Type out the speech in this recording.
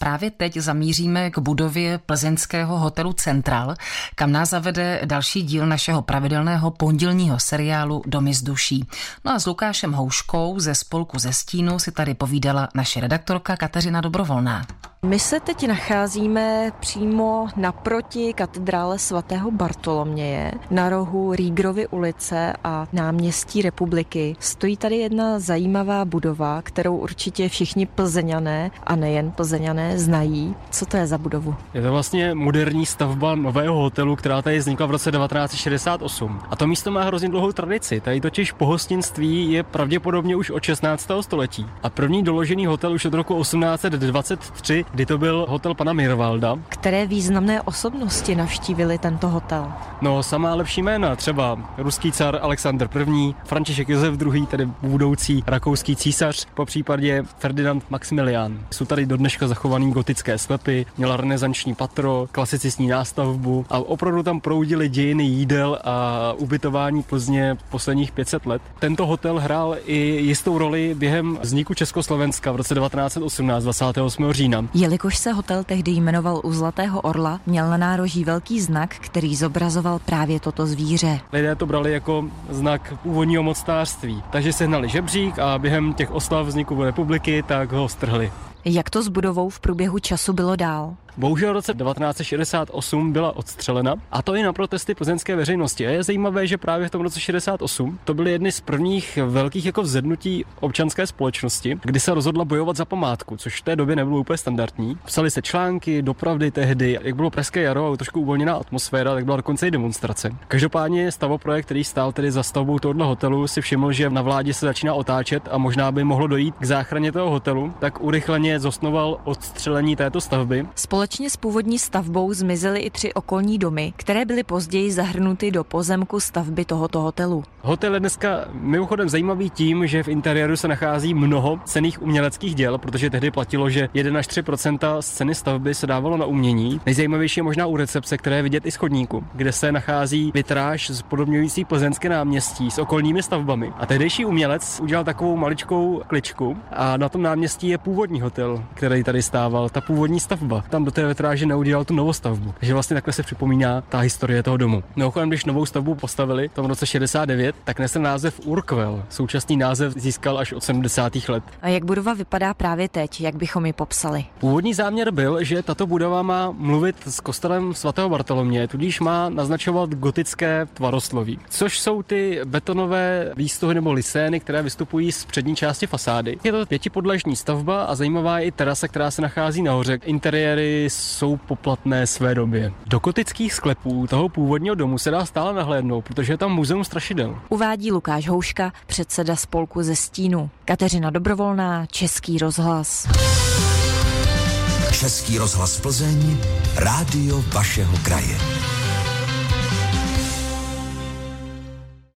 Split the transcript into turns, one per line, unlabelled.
Právě teď zamíříme k budově plzeňského hotelu Central, kam nás zavede další díl našeho pravidelného pondělního seriálu Domy z duší. No a s Lukášem Houškou ze spolku ze Stínu si tady povídala naše redaktorka Kateřina Dobrovolná.
My se teď nacházíme přímo naproti katedrále svatého Bartoloměje na rohu Rígrovy ulice a náměstí republiky. Stojí tady jedna zajímavá budova, kterou určitě všichni plzeňané a nejen plzeňané znají. Co to je za budovu?
Je to vlastně moderní stavba nového hotelu, která tady vznikla v roce 1968. A to místo má hrozně dlouhou tradici. Tady totiž pohostinství je pravděpodobně už od 16. století. A první doložený hotel už od roku 1823 kdy to byl hotel pana Mirvalda.
Které významné osobnosti navštívili tento hotel?
No, samá lepší jména, třeba ruský car Alexandr I., František Josef II., tedy budoucí rakouský císař, po případě Ferdinand Maximilian. Jsou tady do dneška zachovaný gotické sklepy, měla renesanční patro, klasicistní nástavbu a opravdu tam proudily dějiny jídel a ubytování Plzně posledních 500 let. Tento hotel hrál i jistou roli během vzniku Československa v roce 1918, 28. října.
Jelikož se hotel tehdy jmenoval u Zlatého orla, měl na nároží velký znak, který zobrazoval právě toto zvíře.
Lidé to brali jako znak původního mocnářství, takže sehnali žebřík a během těch oslav vzniku republiky tak ho strhli.
Jak to s budovou v průběhu času bylo dál?
Bohužel v roce 1968 byla odstřelena a to i na protesty plzeňské veřejnosti. A je zajímavé, že právě v tom roce 68 to byly jedny z prvních velkých jako vzednutí občanské společnosti, kdy se rozhodla bojovat za památku, což v té době nebylo úplně standardní. Psali se články, dopravdy tehdy, jak bylo pražské jaro a trošku uvolněná atmosféra, tak byla dokonce i demonstrace. Každopádně stavoprojekt, který stál tedy za stavbou tohoto hotelu, si všiml, že na vládě se začíná otáčet a možná by mohlo dojít k záchraně toho hotelu, tak urychleně zosnoval odstřelení této stavby.
Spole- Společně s původní stavbou zmizely i tři okolní domy, které byly později zahrnuty do pozemku stavby tohoto hotelu.
Hotel je dneska mimochodem zajímavý tím, že v interiéru se nachází mnoho cených uměleckých děl, protože tehdy platilo, že 1 až 3 z ceny stavby se dávalo na umění. Nejzajímavější je možná u recepce, které je vidět i z chodníku, kde se nachází vitráž spodobňující plzeňské náměstí s okolními stavbami. A tehdejší umělec udělal takovou maličkou kličku a na tom náměstí je původní hotel, který tady stával, ta původní stavba. Tam do té vitráže neudělal tu novostavbu. Takže vlastně takhle se připomíná ta historie toho domu. Mimochodem, když novou stavbu postavili v tom roce 69, tak nese název Urquell. Současný název získal až od 70. let.
A jak budova vypadá právě teď, jak bychom ji popsali?
Původní záměr byl, že tato budova má mluvit s kostelem svatého Bartolomě, tudíž má naznačovat gotické tvarosloví, což jsou ty betonové výstuhy nebo lisény, které vystupují z přední části fasády. Je to pětipodlažní stavba a zajímavá je i terasa, která se nachází nahoře. Interiéry jsou poplatné své době. Do kotických sklepů toho původního domu se dá stále nahlédnout, protože je tam muzeum strašidel.
Uvádí Lukáš Houška, předseda spolku ze Stínu. Kateřina Dobrovolná, Český rozhlas.
Český rozhlas Plzeň, rádio vašeho kraje.